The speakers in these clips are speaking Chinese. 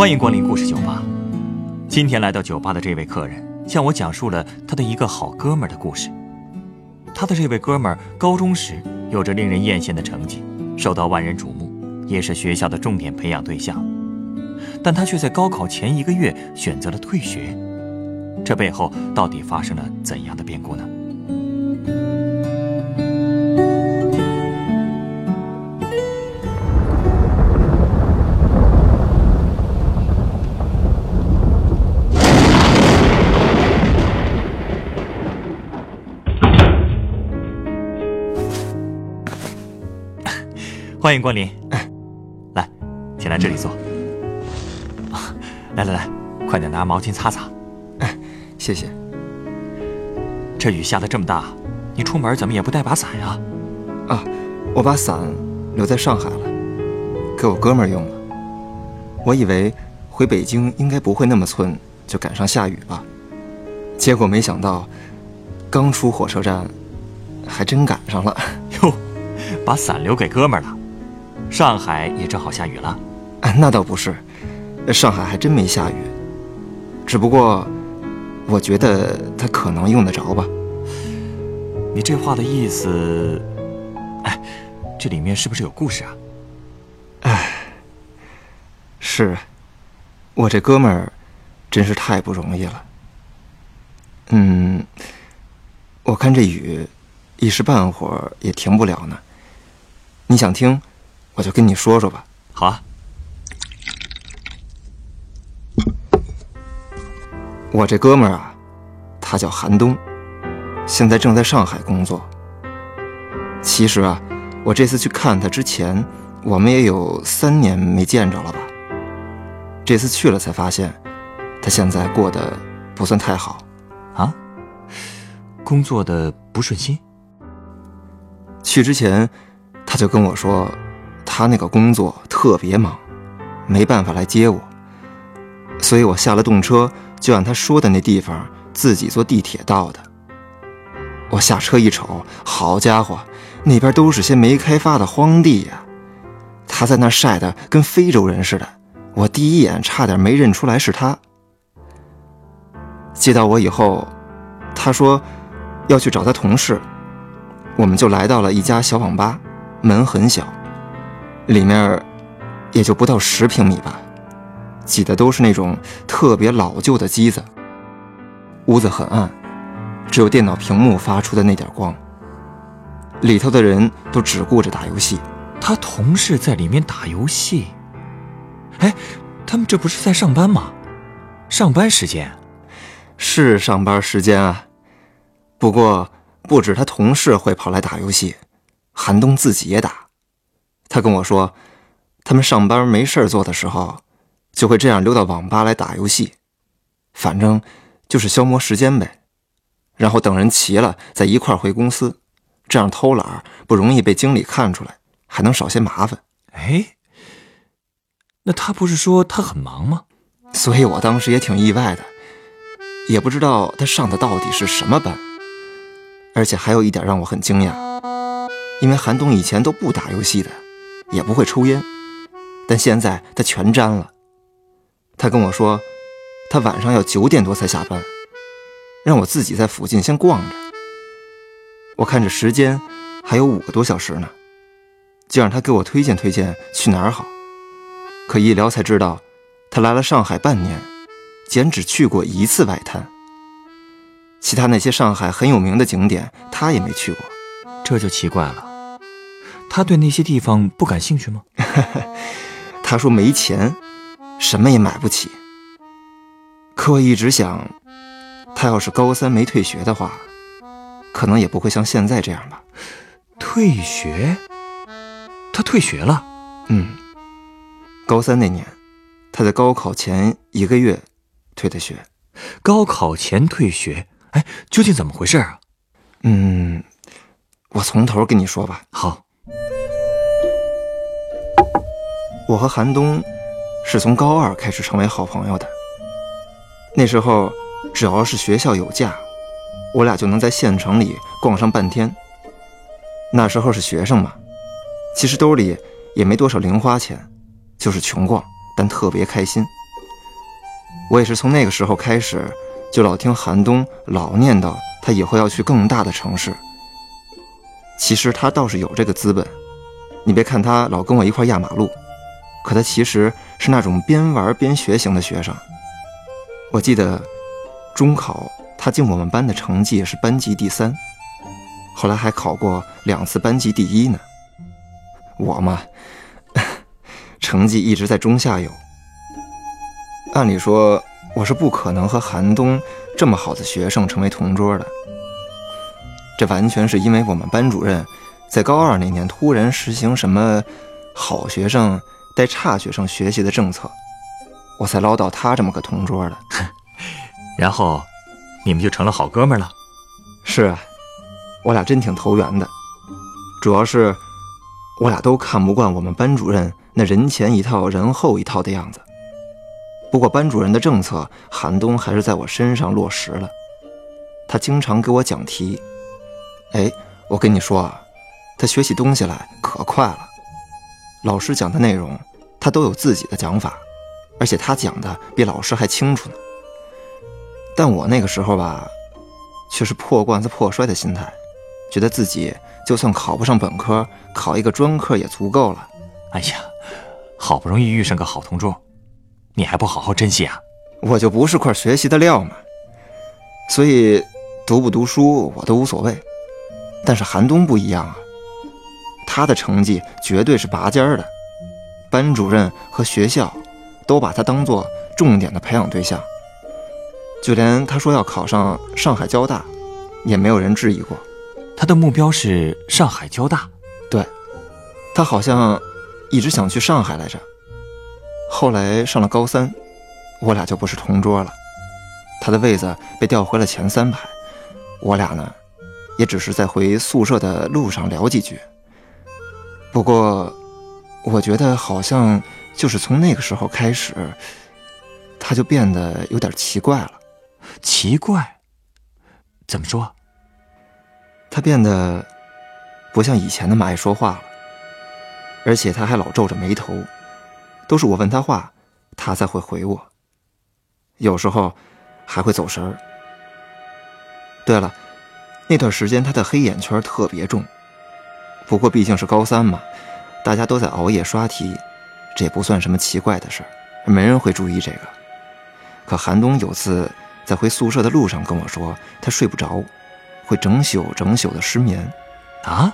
欢迎光临故事酒吧。今天来到酒吧的这位客人向我讲述了他的一个好哥们儿的故事。他的这位哥们儿高中时有着令人艳羡的成绩，受到万人瞩目，也是学校的重点培养对象。但他却在高考前一个月选择了退学，这背后到底发生了怎样的变故呢？欢迎光临，来，请来这里坐。来来来，快点拿毛巾擦擦。谢谢。这雨下的这么大，你出门怎么也不带把伞呀？啊，我把伞留在上海了，给我哥们儿用了。我以为回北京应该不会那么寸，就赶上下雨了。结果没想到，刚出火车站，还真赶上了。哟，把伞留给哥们了。上海也正好下雨了。啊，那倒不是，上海还真没下雨。只不过，我觉得他可能用得着吧。你这话的意思，哎，这里面是不是有故事啊？哎，是，我这哥们儿真是太不容易了。嗯，我看这雨一时半会儿也停不了呢。你想听，我就跟你说说吧。好啊。我这哥们儿啊，他叫韩东，现在正在上海工作。其实啊，我这次去看他之前，我们也有三年没见着了吧。这次去了才发现，他现在过得不算太好。啊？工作的不顺心？去之前，他就跟我说，他那个工作特别忙，没办法来接我。所以我下了动车。就按他说的那地方自己坐地铁到的。我下车一瞅，好家伙，那边都是些没开发的荒地呀。他在那晒得跟非洲人似的，我第一眼差点没认出来是他。接到我以后，他说要去找他同事，我们就来到了一家小网吧，门很小，里面也就不到十平米吧。挤的都是那种特别老旧的机子，屋子很暗，只有电脑屏幕发出的那点光。里头的人都只顾着打游戏。他同事在里面打游戏，哎，他们这不是在上班吗？上班时间，是上班时间啊。不过不止他同事会跑来打游戏，韩东自己也打。他跟我说，他们上班没事做的时候。就会这样溜到网吧来打游戏，反正就是消磨时间呗。然后等人齐了再一块回公司，这样偷懒不容易被经理看出来，还能少些麻烦。哎，那他不是说他很忙吗？所以我当时也挺意外的，也不知道他上的到底是什么班。而且还有一点让我很惊讶，因为韩东以前都不打游戏的，也不会抽烟，但现在他全沾了。他跟我说，他晚上要九点多才下班，让我自己在附近先逛着。我看这时间还有五个多小时呢，就让他给我推荐推荐去哪儿好。可一聊才知道，他来了上海半年，仅只去过一次外滩。其他那些上海很有名的景点，他也没去过。这就奇怪了，他对那些地方不感兴趣吗？他说没钱。什么也买不起。可我一直想，他要是高三没退学的话，可能也不会像现在这样吧。退学？他退学了？嗯。高三那年，他在高考前一个月退的学。高考前退学？哎，究竟怎么回事啊？嗯，我从头跟你说吧。好。我和韩东。是从高二开始成为好朋友的。那时候，只要是学校有假，我俩就能在县城里逛上半天。那时候是学生嘛，其实兜里也没多少零花钱，就是穷逛，但特别开心。我也是从那个时候开始，就老听韩东老念叨他以后要去更大的城市。其实他倒是有这个资本，你别看他老跟我一块压马路，可他其实是那种边玩边学型的学生。我记得中考他进我们班的成绩是班级第三，后来还考过两次班级第一呢。我嘛，成绩一直在中下游。按理说我是不可能和韩冬这么好的学生成为同桌的，这完全是因为我们班主任在高二那年突然实行什么好学生带差学生学习的政策，我才捞到他这么个同桌的。然后你们就成了好哥们了。是啊，我俩真挺投缘的，主要是我俩都看不惯我们班主任那人前一套人后一套的样子。不过班主任的政策，韩冬还是在我身上落实了。他经常给我讲题，哎，我跟你说啊，他学起东西来可快了。老师讲的内容，他都有自己的讲法，而且他讲的比老师还清楚呢。但我那个时候吧，却是破罐子破摔的心态，觉得自己就算考不上本科，考一个专科也足够了。哎呀，好不容易遇上个好同桌。你还不好好珍惜啊！我就不是块学习的料嘛，所以读不读书我都无所谓。但是韩东不一样啊，他的成绩绝对是拔尖儿的，班主任和学校都把他当做重点的培养对象，就连他说要考上上海交大，也没有人质疑过。他的目标是上海交大，对，他好像一直想去上海来着。后来上了高三，我俩就不是同桌了。他的位子被调回了前三排，我俩呢，也只是在回宿舍的路上聊几句。不过，我觉得好像就是从那个时候开始，他就变得有点奇怪了。奇怪？怎么说？他变得不像以前那么爱说话了，而且他还老皱着眉头。都是我问他话，他才会回我。有时候还会走神儿。对了，那段时间他的黑眼圈特别重。不过毕竟是高三嘛，大家都在熬夜刷题，这也不算什么奇怪的事儿，没人会注意这个。可韩冬有次在回宿舍的路上跟我说，他睡不着，会整宿整宿的失眠。啊？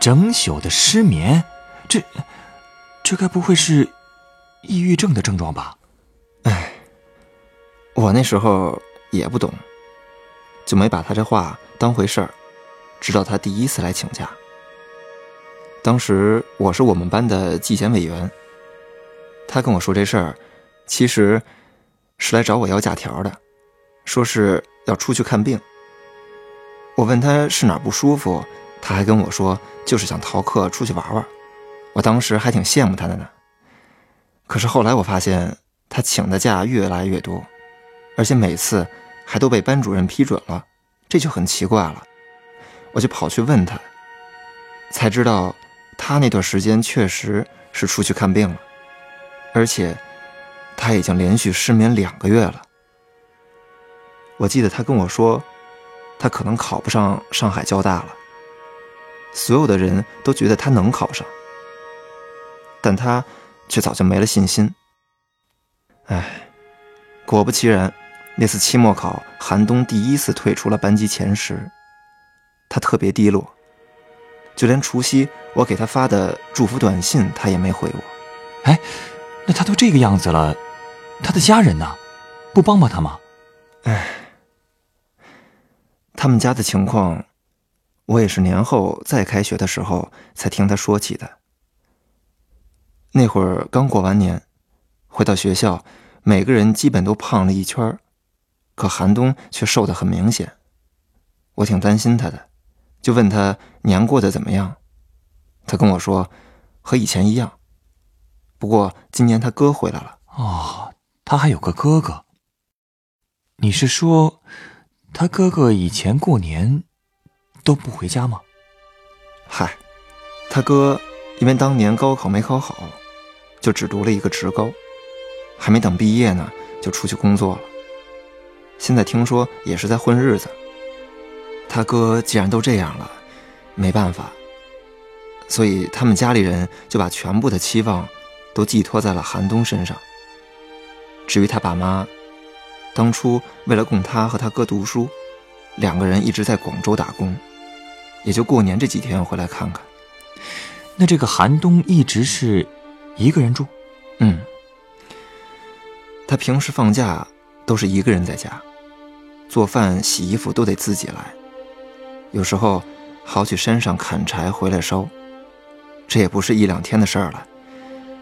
整宿的失眠？这？这该不会是抑郁症的症状吧？哎，我那时候也不懂，就没把他这话当回事儿。直到他第一次来请假，当时我是我们班的纪检委员，他跟我说这事儿，其实是来找我要假条的，说是要出去看病。我问他是哪不舒服，他还跟我说就是想逃课出去玩玩。我当时还挺羡慕他的呢，可是后来我发现他请的假越来越多，而且每次还都被班主任批准了，这就很奇怪了。我就跑去问他，才知道他那段时间确实是出去看病了，而且他已经连续失眠两个月了。我记得他跟我说，他可能考不上上海交大了，所有的人都觉得他能考上。但他却早就没了信心。哎，果不其然，那次期末考，韩冬第一次退出了班级前十，他特别低落，就连除夕我给他发的祝福短信，他也没回我。哎，那他都这个样子了，他的家人呢？不帮帮他吗？哎，他们家的情况，我也是年后再开学的时候才听他说起的。那会儿刚过完年，回到学校，每个人基本都胖了一圈可寒冬却瘦得很明显。我挺担心他的，就问他年过得怎么样。他跟我说，和以前一样。不过今年他哥回来了。哦，他还有个哥哥。你是说，他哥哥以前过年都不回家吗？嗨，他哥因为当年高考没考好。就只读了一个职高，还没等毕业呢，就出去工作了。现在听说也是在混日子。他哥既然都这样了，没办法，所以他们家里人就把全部的期望都寄托在了韩冬身上。至于他爸妈，当初为了供他和他哥读书，两个人一直在广州打工，也就过年这几天回来看看。那这个韩冬一直是一个人住，嗯，他平时放假都是一个人在家，做饭、洗衣服都得自己来，有时候好去山上砍柴回来烧，这也不是一两天的事儿了。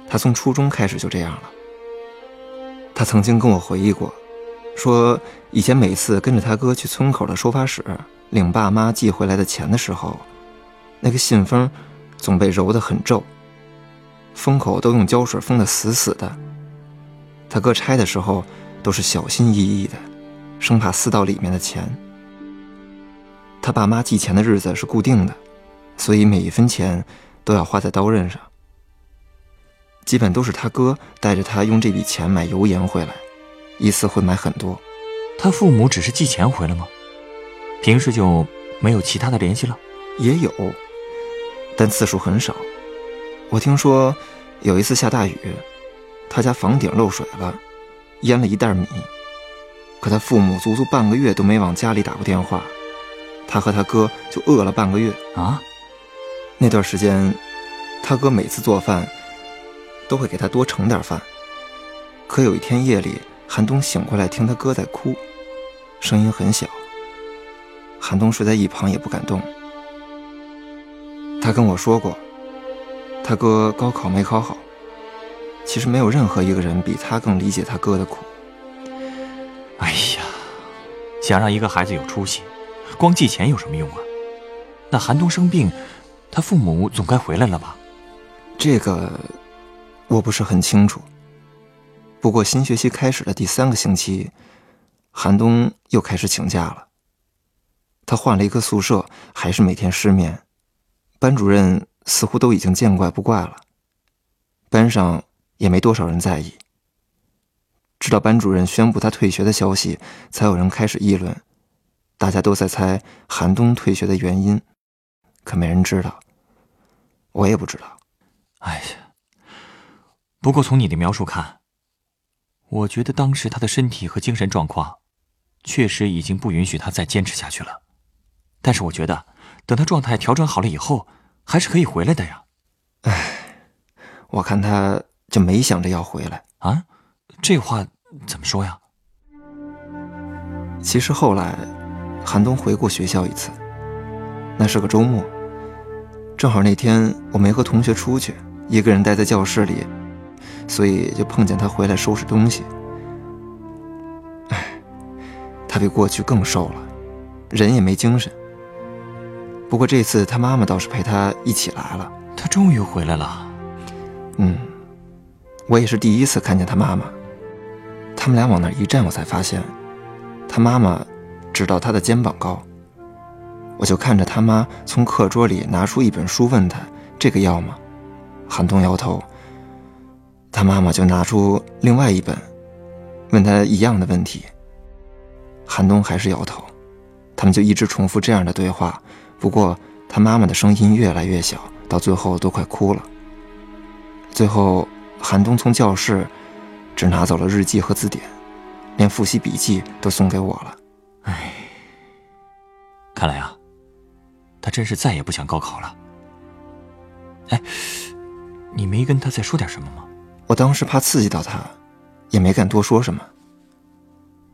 他从初中开始就这样了。他曾经跟我回忆过，说以前每次跟着他哥去村口的收发室领爸妈寄回来的钱的时候，那个信封总被揉得很皱，封口都用胶水封得死死的。他哥拆的时候都是小心翼翼的，生怕撕到里面的钱。他爸妈寄钱的日子是固定的，所以每一分钱都要花在刀刃上。基本都是他哥带着他用这笔钱买油盐回来，一次会买很多。他父母只是寄钱回来吗？平时就没有其他的联系了？也有，但次数很少。我听说有一次下大雨，他家房顶漏水了，淹了一袋米。可他父母足足半个月都没往家里打过电话，他和他哥就饿了半个月啊。那段时间，他哥每次做饭。都会给他多盛点饭。可有一天夜里，韩冬醒过来，听他哥在哭，声音很小。韩东睡在一旁也不敢动。他跟我说过，他哥高考没考好。其实没有任何一个人比他更理解他哥的苦。哎呀，想让一个孩子有出息，光寄钱有什么用啊？那韩东生病，他父母总该回来了吧？这个。我不是很清楚。不过新学期开始的第三个星期，韩东又开始请假了。他换了一个宿舍，还是每天失眠。班主任似乎都已经见怪不怪了，班上也没多少人在意。直到班主任宣布他退学的消息，才有人开始议论。大家都在猜韩冬退学的原因，可没人知道。我也不知道。哎呀。不过从你的描述看，我觉得当时他的身体和精神状况，确实已经不允许他再坚持下去了。但是我觉得，等他状态调整好了以后，还是可以回来的呀。哎，我看他就没想着要回来啊。这话怎么说呀？其实后来，韩东回过学校一次，那是个周末，正好那天我没和同学出去，一个人待在教室里。所以就碰见他回来收拾东西。哎，他比过去更瘦了，人也没精神。不过这次他妈妈倒是陪他一起来了。他终于回来了。嗯，我也是第一次看见他妈妈。他们俩往那一站，我才发现，他妈妈直到他的肩膀高。我就看着他妈从课桌里拿出一本书，问他：“这个要吗？”韩东摇头。他妈妈就拿出另外一本，问他一样的问题。韩东还是摇头，他们就一直重复这样的对话。不过他妈妈的声音越来越小，到最后都快哭了。最后，韩东从教室只拿走了日记和字典，连复习笔记都送给我了。看来啊，他真是再也不想高考了。哎，你没跟他再说点什么吗？我当时怕刺激到他，也没敢多说什么，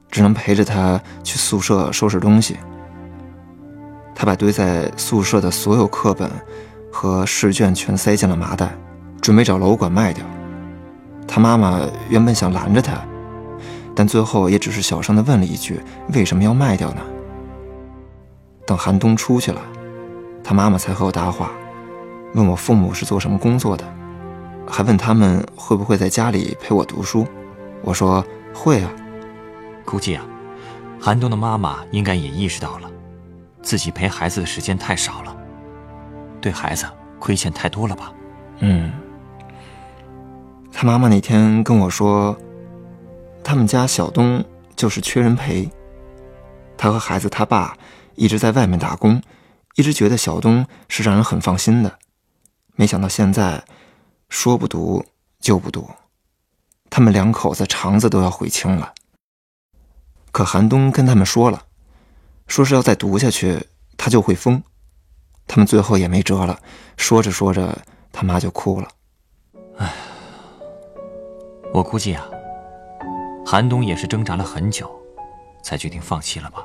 只能陪着他去宿舍收拾东西。他把堆在宿舍的所有课本和试卷全塞进了麻袋，准备找楼管卖掉。他妈妈原本想拦着他，但最后也只是小声的问了一句：“为什么要卖掉呢？”等寒冬出去了，他妈妈才和我搭话，问我父母是做什么工作的。还问他们会不会在家里陪我读书，我说会啊。估计啊，韩冬的妈妈应该也意识到了，自己陪孩子的时间太少了，对孩子亏欠太多了吧？嗯。他妈妈那天跟我说，他们家小东就是缺人陪。他和孩子他爸一直在外面打工，一直觉得小东是让人很放心的。没想到现在说不读就不读，他们两口子肠子都要悔青了。可韩东跟他们说了，说是要再读下去他就会疯。他们最后也没辙了，说着说着他妈就哭了。唉，我估计啊，韩东也是挣扎了很久，才决定放弃了吧。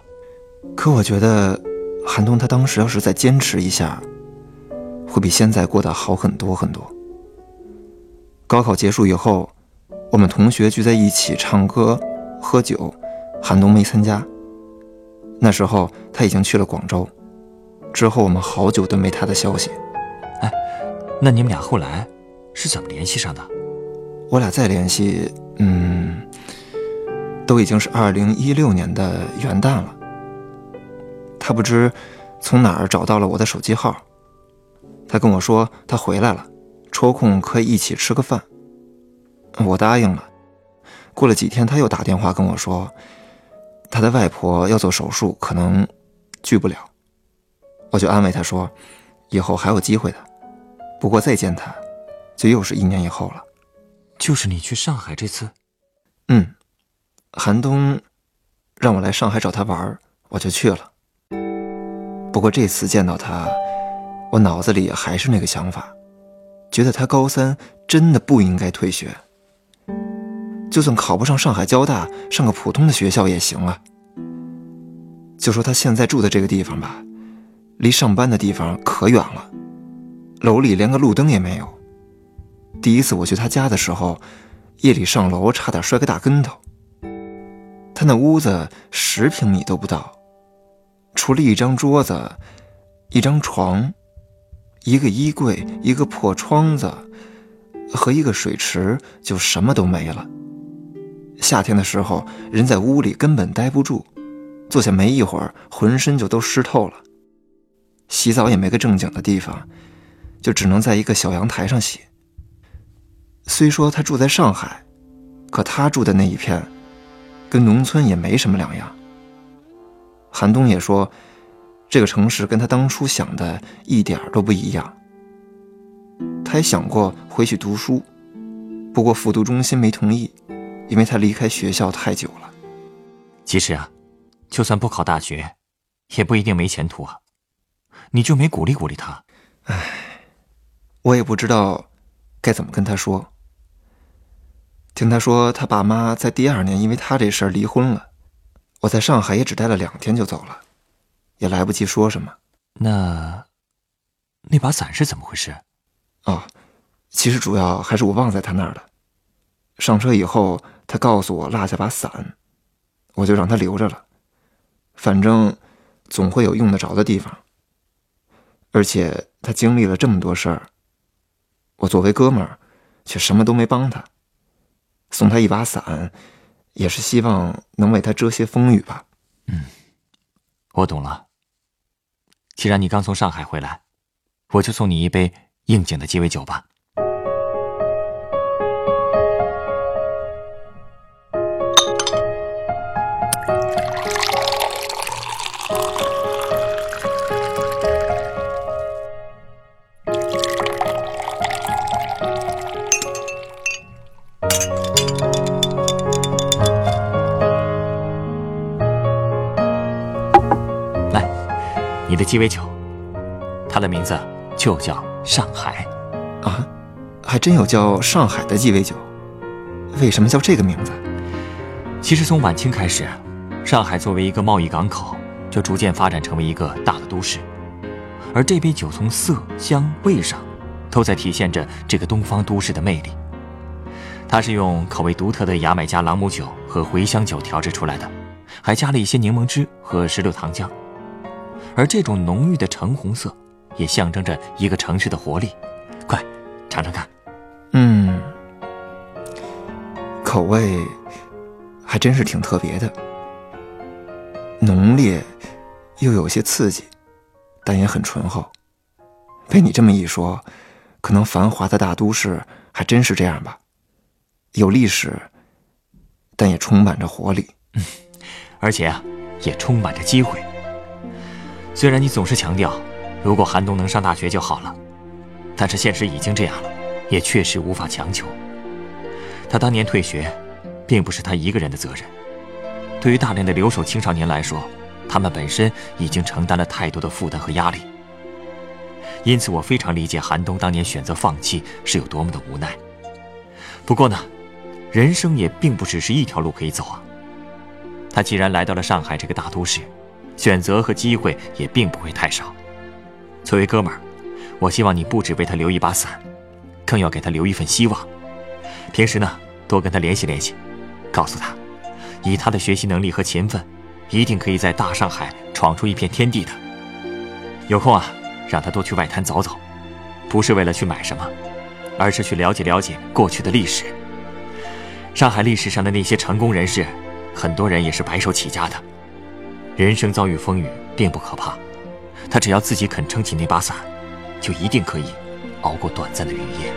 可我觉得，韩东他当时要是再坚持一下，会比现在过得好很多很多。高考结束以后，我们同学聚在一起唱歌、喝酒，韩东没参加。那时候他已经去了广州。之后我们好久都没他的消息。哎，那你们俩后来是怎么联系上的？我俩再联系，嗯，都已经是二零一六年的元旦了。他不知从哪儿找到了我的手机号，他跟我说他回来了，抽空可以一起吃个饭。我答应了。过了几天，他又打电话跟我说，他的外婆要做手术，可能去不了。我就安慰他说：“以后还有机会的，不过再见他，就又是一年以后了。”就是你去上海这次，嗯，寒冬让我来上海找他玩，我就去了。不过这次见到他，我脑子里还是那个想法，觉得他高三真的不应该退学，就算考不上上海交大，上个普通的学校也行啊。就说他现在住的这个地方吧。离上班的地方可远了，楼里连个路灯也没有。第一次我去他家的时候，夜里上楼差点摔个大跟头。他那屋子十平米都不到，除了一张桌子、一张床、一个衣柜、一个破窗子和一个水池，就什么都没了。夏天的时候，人在屋里根本待不住，坐下没一会儿，浑身就都湿透了。洗澡也没个正经的地方，就只能在一个小阳台上洗。虽说他住在上海，可他住的那一片，跟农村也没什么两样。韩东也说，这个城市跟他当初想的一点都不一样。他也想过回去读书，不过复读中心没同意，因为他离开学校太久了。其实啊，就算不考大学，也不一定没前途啊。你就没鼓励鼓励他？唉，我也不知道该怎么跟他说。听他说，他爸妈在第二年因为他这事儿离婚了。我在上海也只待了两天就走了，也来不及说什么。那那把伞是怎么回事？哦，其实主要还是我忘在他那儿了。上车以后，他告诉我落下把伞，我就让他留着了。反正总会有用得着的地方。而且他经历了这么多事儿，我作为哥们儿，却什么都没帮他。送他一把伞，也是希望能为他遮些风雨吧。嗯，我懂了。既然你刚从上海回来，我就送你一杯应景的鸡尾酒吧。鸡尾酒，它的名字就叫上海，啊，还真有叫上海的鸡尾酒。为什么叫这个名字？其实从晚清开始，上海作为一个贸易港口，就逐渐发展成为一个大的都市。而这杯酒从色香味上，都在体现着这个东方都市的魅力。它是用口味独特的牙买加朗姆酒和茴香酒调制出来的，还加了一些柠檬汁和石榴糖浆。而这种浓郁的橙红色，也象征着一个城市的活力。快，尝尝看。嗯，口味还真是挺特别的，浓烈又有些刺激，但也很醇厚。被你这么一说，可能繁华的大都市还真是这样吧？有历史，但也充满着活力。嗯，而且啊，也充满着机会。虽然你总是强调，如果韩东能上大学就好了，但是现实已经这样了，也确实无法强求。他当年退学，并不是他一个人的责任。对于大量的留守青少年来说，他们本身已经承担了太多的负担和压力。因此，我非常理解韩东当年选择放弃是有多么的无奈。不过呢，人生也并不只是一条路可以走啊。他既然来到了上海这个大都市，选择和机会也并不会太少。作为哥们儿，我希望你不只为他留一把伞，更要给他留一份希望。平时呢，多跟他联系联系，告诉他，以他的学习能力和勤奋，一定可以在大上海闯出一片天地的。有空啊。让他多去外滩走走，不是为了去买什么，而是去了解了解过去的历史。上海历史上的那些成功人士，很多人也是白手起家的。人生遭遇风雨并不可怕，他只要自己肯撑起那把伞，就一定可以熬过短暂的雨夜。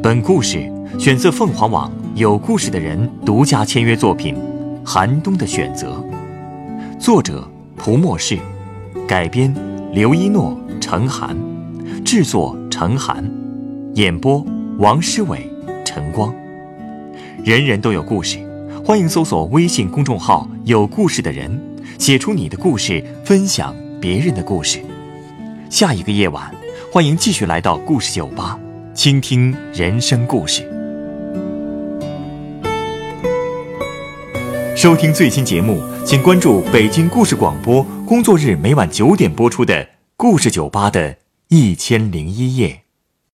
本故事选自凤凰网“有故事的人”独家签约作品《寒冬的选择》，作者蒲默氏，改编刘一诺、陈寒，制作陈寒，演播王诗伟、陈光。人人都有故事，欢迎搜索微信公众号“有故事的人”，写出你的故事，分享别人的故事。下一个夜晚，欢迎继续来到故事酒吧。倾听人生故事，收听最新节目，请关注北京故事广播。工作日每晚九点播出的《故事酒吧》的一千零一夜。